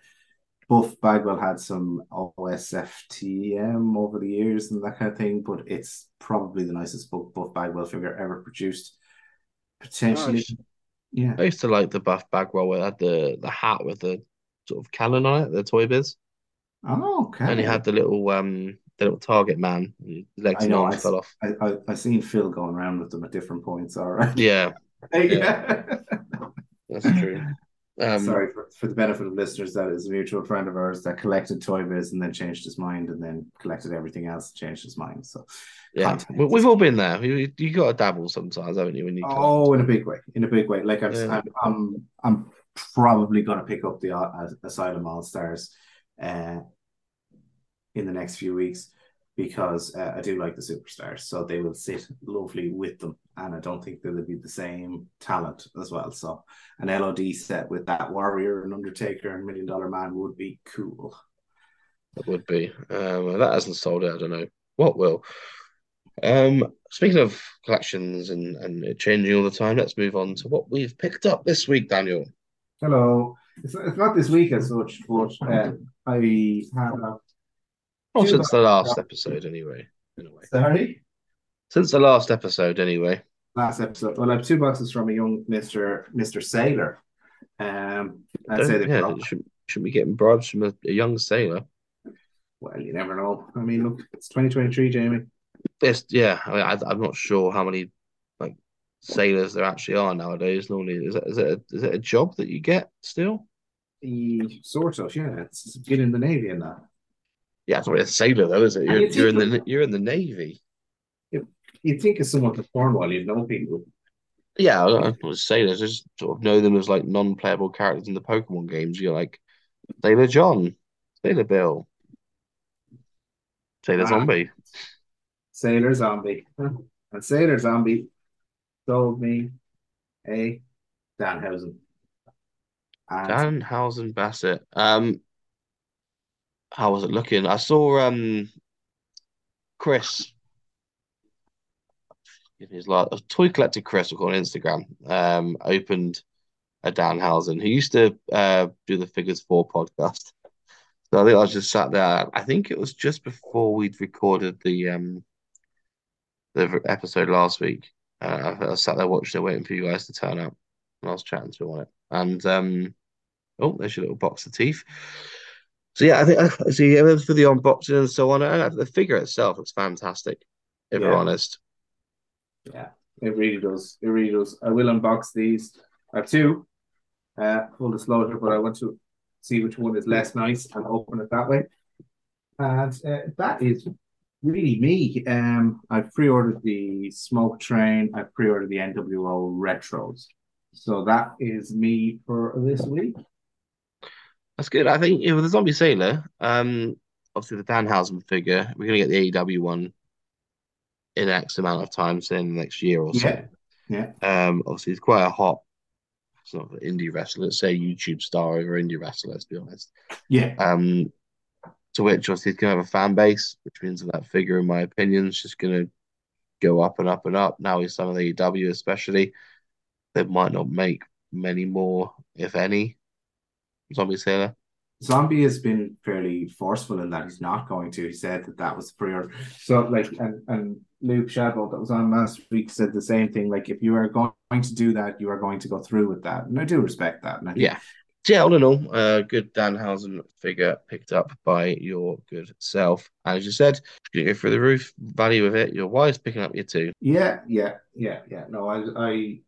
Buff Bagwell had some OSFTM over the years and that kind of thing, but it's probably the nicest Buff, Buff Bagwell figure ever produced. Potentially, Nice. Yeah. I used to like the Buff Bagwell where it had the, the hat with the sort of cannon on it, the Toy Biz. Oh, okay. And he had the little um the little target man. His legs I and know, arms I- fell off. I, I I seen Phil going around with them at different points. All right. Yeah, (laughs) yeah. that's true. Um, Sorry for, for the benefit of listeners, that is a mutual friend of ours that collected Toy Biz and then changed his mind, and then collected everything else and changed his mind. So, yeah, we, we've all been there. You, you got to dabble sometimes, haven't you? When you collect? oh, in a big way, in a big way. Like I'm, Yeah. I'm, I'm, I'm probably going to pick up the uh, Asylum All Stars, uh, in the next few weeks because uh, I do like the superstars, so they will sit lovely with them, and I don't think they'll be the same talent as well. So, an LOD set with that Warrior and Undertaker and Million Dollar Man would be cool. It would be. Um, that hasn't sold it. I don't know what will. Um, speaking of collections and, and it changing all the time, let's move on to what we've picked up this week, Daniel. Hello. It's, it's not this week as such, but uh, I have a Well, since the last episode, anyway. In a way, sorry. since the last episode, anyway. last episode. Well, I have two boxes from a young Mister Mister Sailor. Um, I'd say Don't- yeah, probably, should, should be getting bribes from a, a young sailor. well, you never know. I mean, look, it's 2023, Jamie. It's, yeah, I mean, I, I'm not sure how many like sailors there actually are nowadays. Normally, is it is it a, is it a job that you get still? E, sort of, yeah. It's get in the navy and that. Yeah, it's not really a sailor though, is it? You're, you you're in the you're in the navy. You'd think it's someone to Cornwall, you'd know people. Yeah, I don't know, sailors. I just sort of know them as like non-playable characters in the Pokemon games. You're like Sailor John, Sailor Bill, Sailor Ah. Zombie. Sailor Zombie. And Sailor Zombie told me a Danhausen. And Danhausen Bassett. Um, how was it looking? I saw um Chris. His last toy collector Chris on Instagram um opened a Dan Danhausen. He used to uh do the Figures Four podcast. So I think I was just sat there. I think it was just before we'd recorded the um the episode last week. Uh, I was sat there watching it, waiting for you guys to turn up. And I was chatting to him on it. And um Oh, there's your little box of teeth. So yeah, I think I see evidence for the unboxing and so on. And the figure itself looks fantastic, if we're honest. Yeah, it really does. It really does. I will unbox these. I have two, uh, full disclosure, but I want to see which one is less nice and open it that way. And uh, that is really me. Um, I've pre-ordered the Smoke Train. I've pre-ordered the NWO Retros. So that is me for this week. That's good. I think know, with the Zombie Sailor, um, obviously the Danhausen figure, we're gonna get the AEW one in X amount of time, say in the next year or so. Yeah, yeah, Um, obviously it's quite a hot sort of indie wrestler, let's say YouTube star over indie wrestler, let's be honest. yeah, Um, to which obviously he's going to have a fan base, which means that that figure, in my opinion, is just going to go up and up and up. Now he's some of the AEW, especially, they might not make many more, if any, Zombie Sailor. Zombie has been fairly forceful in that he's not going to. He said that that was prior. So like, and and Luke Shadwell that was on last week said the same thing. Like, if you are going to do that, you are going to go through with that, and I do respect that. And I think, Yeah. Yeah, all in all, uh, good Danhausen figure picked up by your good self. And as you said, you go through the roof, value of it. Your wife's picking up your two. yeah, yeah, yeah, yeah. No, I I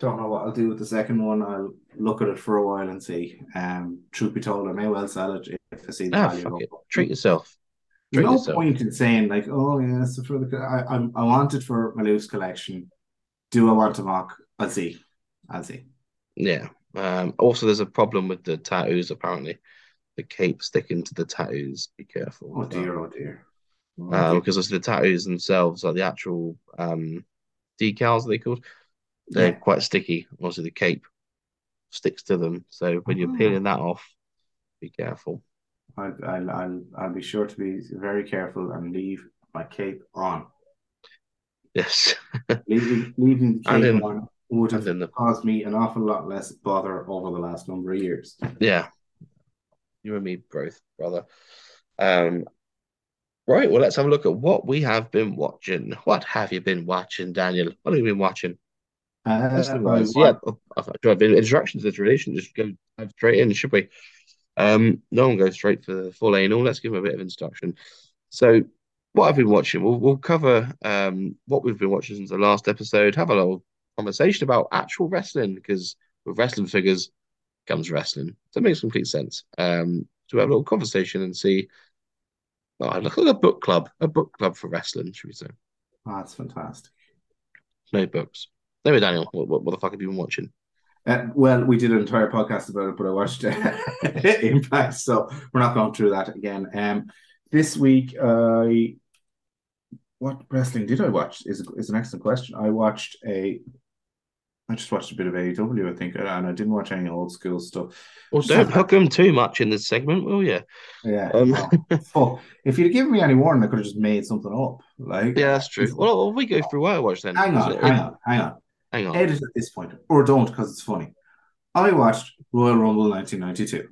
don't know what I'll do with the second one. I'll look at it for a while and see. Um, truth be told, I may well sell it if I see the Ah, value. it. Treat yourself. There's Treat no yourself. point in saying like, oh yeah, it's for the I I'm, I want it for my loose collection. Do I want to mock? I'll see. I'll see. Yeah. Um, also, there's a problem with the tattoos, apparently. The cape sticking to the tattoos. Be careful. Oh dear, oh dear. Um, because obviously the tattoos themselves are the actual um decals they called. They're Yeah. quite sticky. Obviously the cape sticks to them. So when you're Oh. peeling that off, be careful. I'll, I'll, I'll, I'll be sure to be very careful and leave my cape on. Yes. (laughs) Leaving, leaving the And cape in- on would have and the- caused me an awful lot less bother over the last number of years. Yeah. You and me both, brother. Um right, well let's have a look at what we have been watching. What have you been watching, Daniel? What have you been watching? Uh, I yeah. I thought do I have any introductions relation? Just go dive straight in, should we? Um, no one goes straight for the full anal. Let's give them a bit of introduction. So, what I've been watching, we'll we'll cover um what we've been watching since the last episode. Have a little conversation about actual wrestling because with wrestling figures comes wrestling. So it makes complete sense. Um, to have a little conversation and see. Oh, look like a book club, a book club for wrestling, should we say? Oh, that's fantastic. No books. Anyway, Daniel, what, what, what the fuck have you been watching? Uh, well, we did an entire podcast about it, but I watched uh, (laughs) (laughs) Impact, so we're not going through that again. Um, this week, I what wrestling did I watch? Is is an excellent question. I watched a, I just watched a bit of AEW, I think, and I didn't watch any old school stuff. Well, don't hook them too much in this segment, will you? Yeah. Um, (laughs) oh, if you'd given me any warning, I could have just made something up. Like, Yeah, that's true. Well, we go through what I watched then. hang on, hang on, hang on. Hang on. Edit at this point, or don't because it's funny. I watched Royal Rumble 1992.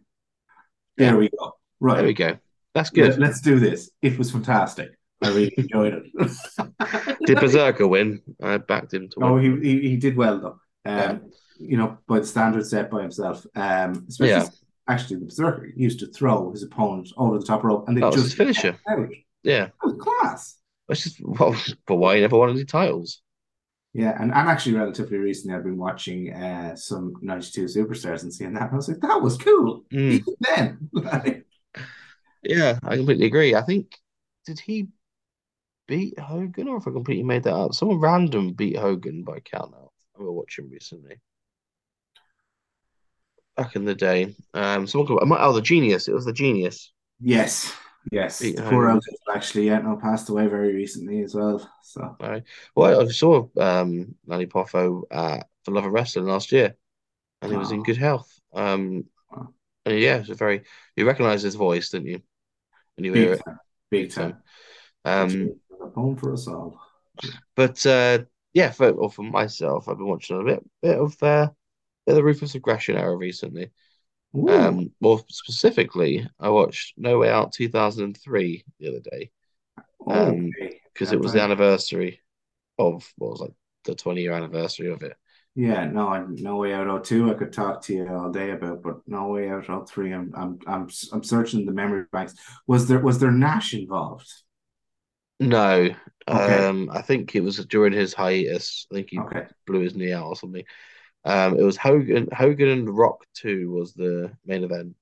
There Yeah. we go. Right. There we go. That's good. Let, us do this. It was fantastic. I really enjoyed it. (laughs) Did Berserker win? I backed him to no, win. he, he he did well though. Um, Yeah. you know, by the standards set by himself. Um, especially Yeah. actually the Berserker used to throw his opponent over the top rope, and they That just finisher. out. Yeah. That was class. That's just (laughs) well, but why he never won any titles? Yeah, and, and actually, relatively recently, I've been watching uh, some 92 Superstars and seeing that, and I was like, that was cool. Mm. Even then, (laughs) Like, Yeah, I completely agree. I think did he beat Hogan or if I completely made that up? Someone random beat Hogan by count out. I was watching recently. Back in the day. Um someone called oh the genius. It was the genius. yes, yes. Poor Little actually, yeah, no, passed away very recently as well. So, Right. Well, I saw um Lanny Poffo at For Love of Wrestling last year and he was in good health. Um Wow. and yeah, it was a very you recognize his voice, didn't you? And you hear big it. time, big time. Um a home for us all. But uh, yeah, for or for myself, I've been watching a bit bit of uh, bit of the Ruthless Aggression era recently. Um, more specifically, I watched No Way Out 2003 the other day um, okay. because it was the anniversary of what was like the 20 year anniversary of it. Yeah, no, I- no way out 02 I could talk to you all day about, but no way out 03 I'm I'm I'm I'm searching the memory banks. Was there was there Nash involved? No, Okay. um, I think it was during his hiatus. I think he Okay. blew his knee out or something. Um, it was Hogan, Hogan and Rock 2 was the main event.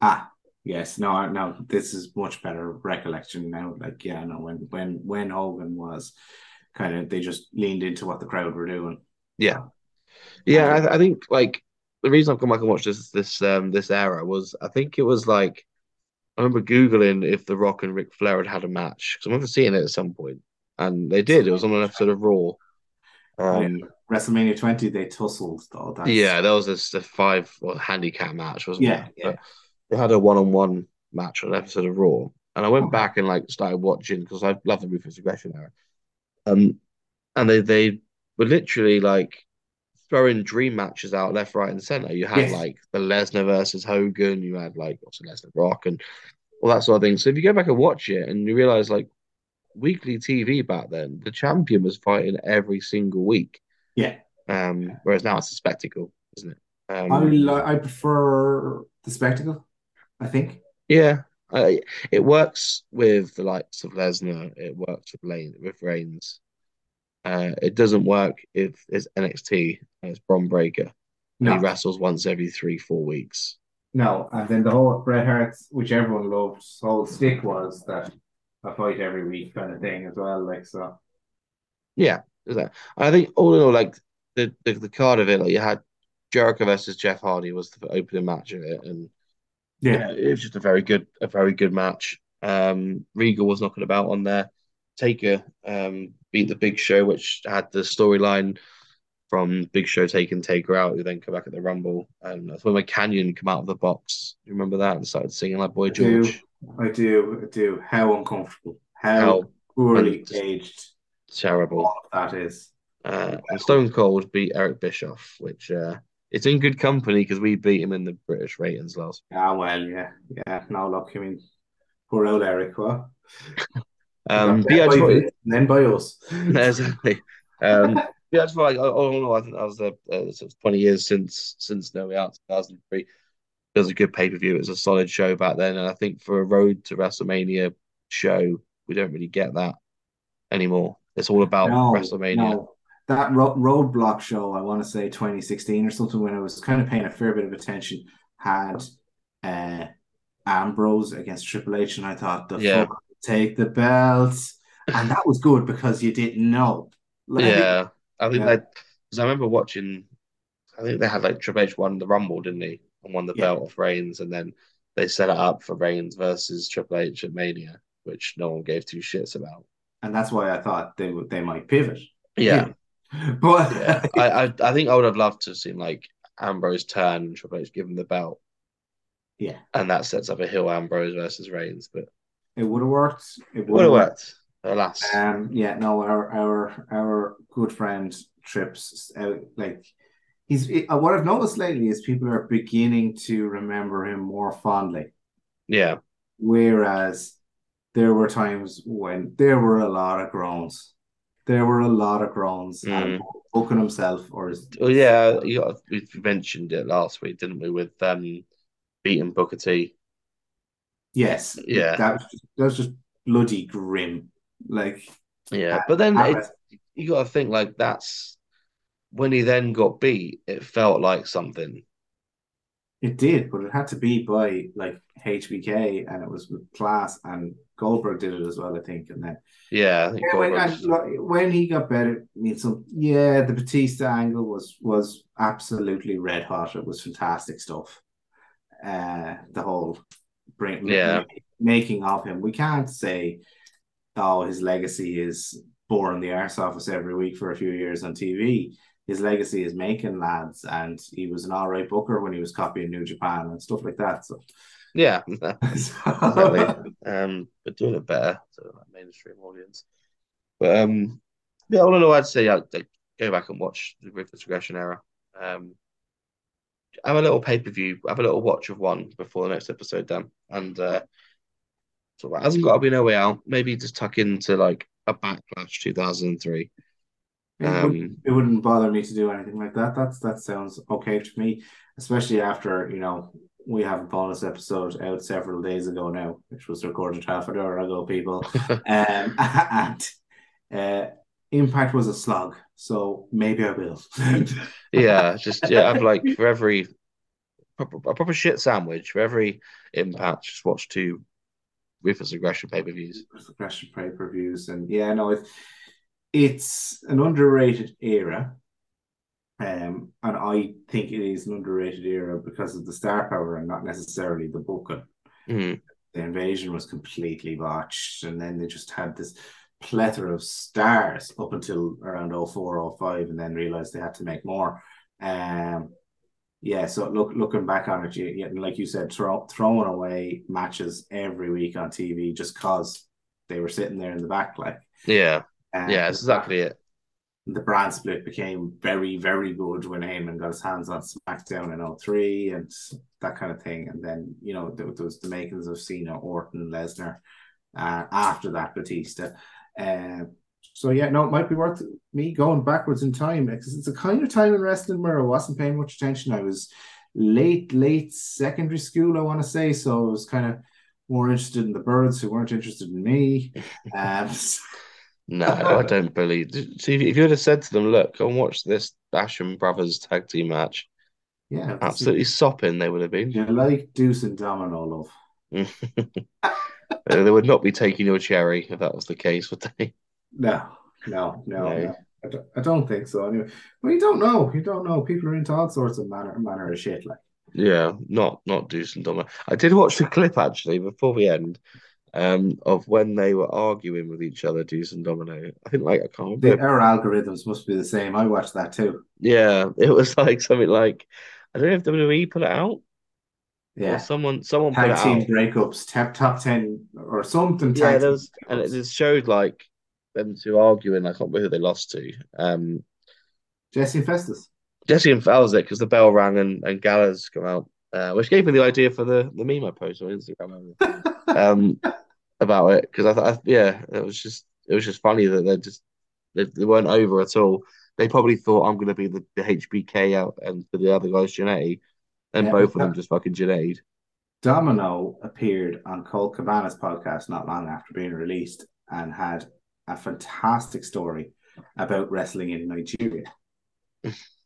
Ah, yes. No, no, this is much better recollection now. Like, yeah, no, when when when Hogan was kind of they just leaned into what the crowd were doing. Yeah. Yeah, Okay. I, I think like the reason I've come back and watched this this um this era was I think it was like I remember Googling if The Rock and Ric Flair had had a match because I remember seeing it at some point, and they did. It was on an episode of Raw. Um, WrestleMania 20, they tussled. That's, yeah, that was a, a five well, handicap match, wasn't Yeah, it? yeah. But they had a one-on-one match on an episode of Raw, and I went Okay. back and like started watching because I love the Ruthless Aggression era. Um, and they they were literally like throwing dream matches out left, right, and center. You had Yes. like the Lesnar versus Hogan, you had like also Lesnar Rock and all that sort of thing. So if you go back and watch it and you realize like weekly TV back then, the champion was fighting every single week. Yeah. Um, whereas now it's a spectacle, isn't it? Um, I li- I prefer the spectacle, I think. Yeah, I, it works with the likes of Lesnar. It works with Lane with Reigns. Uh, it doesn't work if it's NXT and it's Bron Breakker. No, he wrestles once every three, four weeks. no. And then the whole Bret Hart's, which everyone loved, whole stick was that a fight every week kind of thing as well. Like so. Yeah, is that? I think all in all, like the, the the card of it, like you had Jericho versus Jeff Hardy was the opening match of it, and Yeah. it was just a very good, a very good match. Um, Regal was knocking about on there. Taker um, beat the Big Show, which had the storyline from Big Show taking Taker out, who then come back at the Rumble, and that's when my Kanyon come out of the box. Do you remember that and started singing like Boy I do. George? I do. I do. How uncomfortable. How, How poorly aged Terrible. that is. Uh, and Stone Cold beat Eric Bischoff, which uh, it's in good company because we beat him in the British ratings last. Ah, well, yeah. Yeah. No, look, I mean, poor old Eric, what? (laughs) Um, yeah, by just wanted- Vince and then by us. (laughs) exactly. Um, yeah, that's right. I, I don't know. I think that was uh, uh, sort of 20 years since since No Way Out 2003. It was a good pay per view. It was a solid show back then, and I think for a road to WrestleMania show, we don't really get that anymore. It's all about No, WrestleMania. no. that ro- roadblock show, I want to say 2016 or something, when I was kind of paying a fair bit of attention, had uh, Ambrose against Triple H, and I thought the Yeah. fuck take the belts, and that was good because you didn't know. Like, Yeah, I think Yeah. that because I remember watching. I think they had like Triple H won the Rumble, didn't he? And won the Yeah. belt off Reigns, and then they set it up for Reigns versus Triple H at Mania, which no one gave two shits about. and that's why I thought they would they might pivot. Yeah, (laughs) but yeah. I, I I think I would have loved to have seen like Ambrose turn and Triple H give him the belt, yeah, and that sets up a Hill Ambrose versus Reigns, but it would have worked. It would have worked. worked. Alas, Um, yeah, no, our our our good friend Trips out like he's uh, what I've noticed lately is people are beginning to remember him more fondly, yeah, whereas there were times when there were a lot of groans. There were a lot of groans at him booking himself or his well, yeah. You got we mentioned it last week, didn't we? With um beating Booker T. yes, Yeah. that was just, that was just bloody grim. Like Yeah, but then it, you got to think like that's when he then got beat. It felt like something. It did, but it had to be by like HBK, and it was with class, and Goldberg did it as well, I think. And then Yeah, I think Yeah, when, when he got better, I mean, so yeah, the Batista angle was was absolutely red hot. It was fantastic stuff. Uh, the whole bring, Yeah. making of him. We can't say, oh, his legacy is boring the arse office every week for a few years on TV. His legacy is making lads, and he was an all right booker when he was copying New Japan and stuff like that. So, yeah, (laughs) exactly. so um, but doing it better to a mainstream audience. But um, yeah, all in all, I'd say I'd, like, go back and watch the Ruthless Aggression era. Um, have a little pay per view, have a little watch of one before the next episode, Dan, and uh, so it hasn't got to be no way out. Maybe just tuck into like a backlash 2003. It, Um, wouldn't, it wouldn't bother me to do anything like that. That's that sounds okay to me, especially after you know we have a bonus episode out several days ago now, which was recorded half an hour ago, people. (laughs) um, (laughs) and uh, Impact was a slog, so maybe I will. (laughs) Yeah, just yeah, I've like for every a proper shit sandwich for every impact, just watch two Ruthless Aggression pay per views. Aggression pay per views, and yeah, no, it's it's an underrated era. Um, and I think it is an underrated era because of the star power and not necessarily the booking. Mm. the invasion was completely botched, and then they just had this plethora of stars up until around 04, 05, and then realized they had to make more. Um, yeah, so look, looking back on it, you, like you said, throw, throwing away matches every week on TV just cause they were sitting there in the back, like Yeah, um, yeah, that's exactly it. the brand split became very, very good when Heyman got his hands on SmackDown in 03 and that kind of thing. And then, you know, there, there was the makings of Cena, Orton, Lesnar. Uh, after that, Batista. Uh, so, yeah, no, it might be worth me going backwards in time because it's a kind of time in wrestling where I wasn't paying much attention. I was late, late secondary school, I want to say. So I was kind of more interested in the birds who weren't interested in me. (laughs) Um, (laughs) No, I don't (laughs) believe. See, if you would have said to them, "Look, go and watch this Basham Brothers tag team match," yeah, absolutely sopping, they would have been. You like Deuce and Domino love. (laughs) (laughs) they would not be taking your cherry if that was the case, would they? No, no, no, No. no. I, don't, I don't think so. Anyway, well, you don't know. You don't know. People are into all sorts of manner manner of shit. Like, Yeah, not not Deuce and Domino. I did watch the clip actually before we end, um, of when they were arguing with each other, Deuce and Domino. I think like I can't the, remember. our algorithms must be the same. I watched that too. Yeah, (laughs) it was like something like I don't know if WWE put it out or Yeah, someone someone put tag it team breakups, top top ten or something. Yeah, there was, and it just showed like them two arguing. I can't remember who they lost to. Um, Jesse and Festus. Jesse and it because the bell rang and and Gallagher's come out, uh, which gave me the idea for the the meme I posted on Instagram. um, (laughs) about it because I thought, yeah, it was just it was just funny that they just they, they weren't over at all. They probably thought I'm going to be the, the HBK out and for the other guys Jannetty, and Yeah, both of them just fucking Jannetty. Domino appeared on Colt Cabana's podcast not long after being released and had a fantastic story about wrestling in Nigeria. (laughs)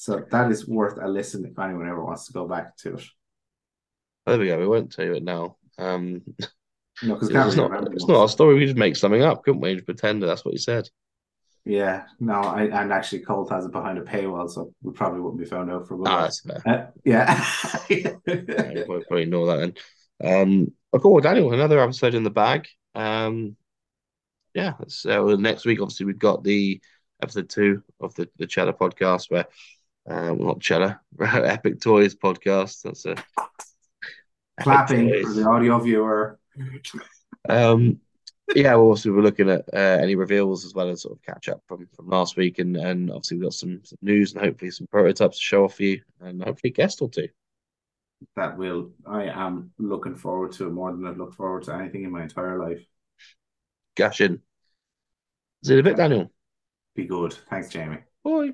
so that is worth a listen if anyone ever wants to go back to it. There we go. We won't tell you it now. Um, (laughs) No, because it's not. It's not our story. We just make something up, couldn't we? Just pretend that that's what he said. Yeah, no, I, and actually Colt has it behind a paywall, so we probably wouldn't be found out for a Ah, while. that's fair. Uh, yeah. (laughs) Yeah, we'll probably ignore that then. Um, okay, well, Daniel, another episode in the bag. Um, yeah, so next week, obviously, we've got the episode two of the the Cheddar podcast, where um, well, not Cheddar, (laughs) Epic Toys podcast. That's a Clapping for the audio viewer. Um, yeah, well, obviously we're looking at uh, any reveals as well as sort of catch up from from last week, and and obviously we've got some, some news and hopefully some prototypes to show off for you, and hopefully a guest or two. That will, I am looking forward to it more than I've looked forward to anything in my entire life. Gash in. See you a bit, Daniel. Be good. Thanks, Jamie. Bye.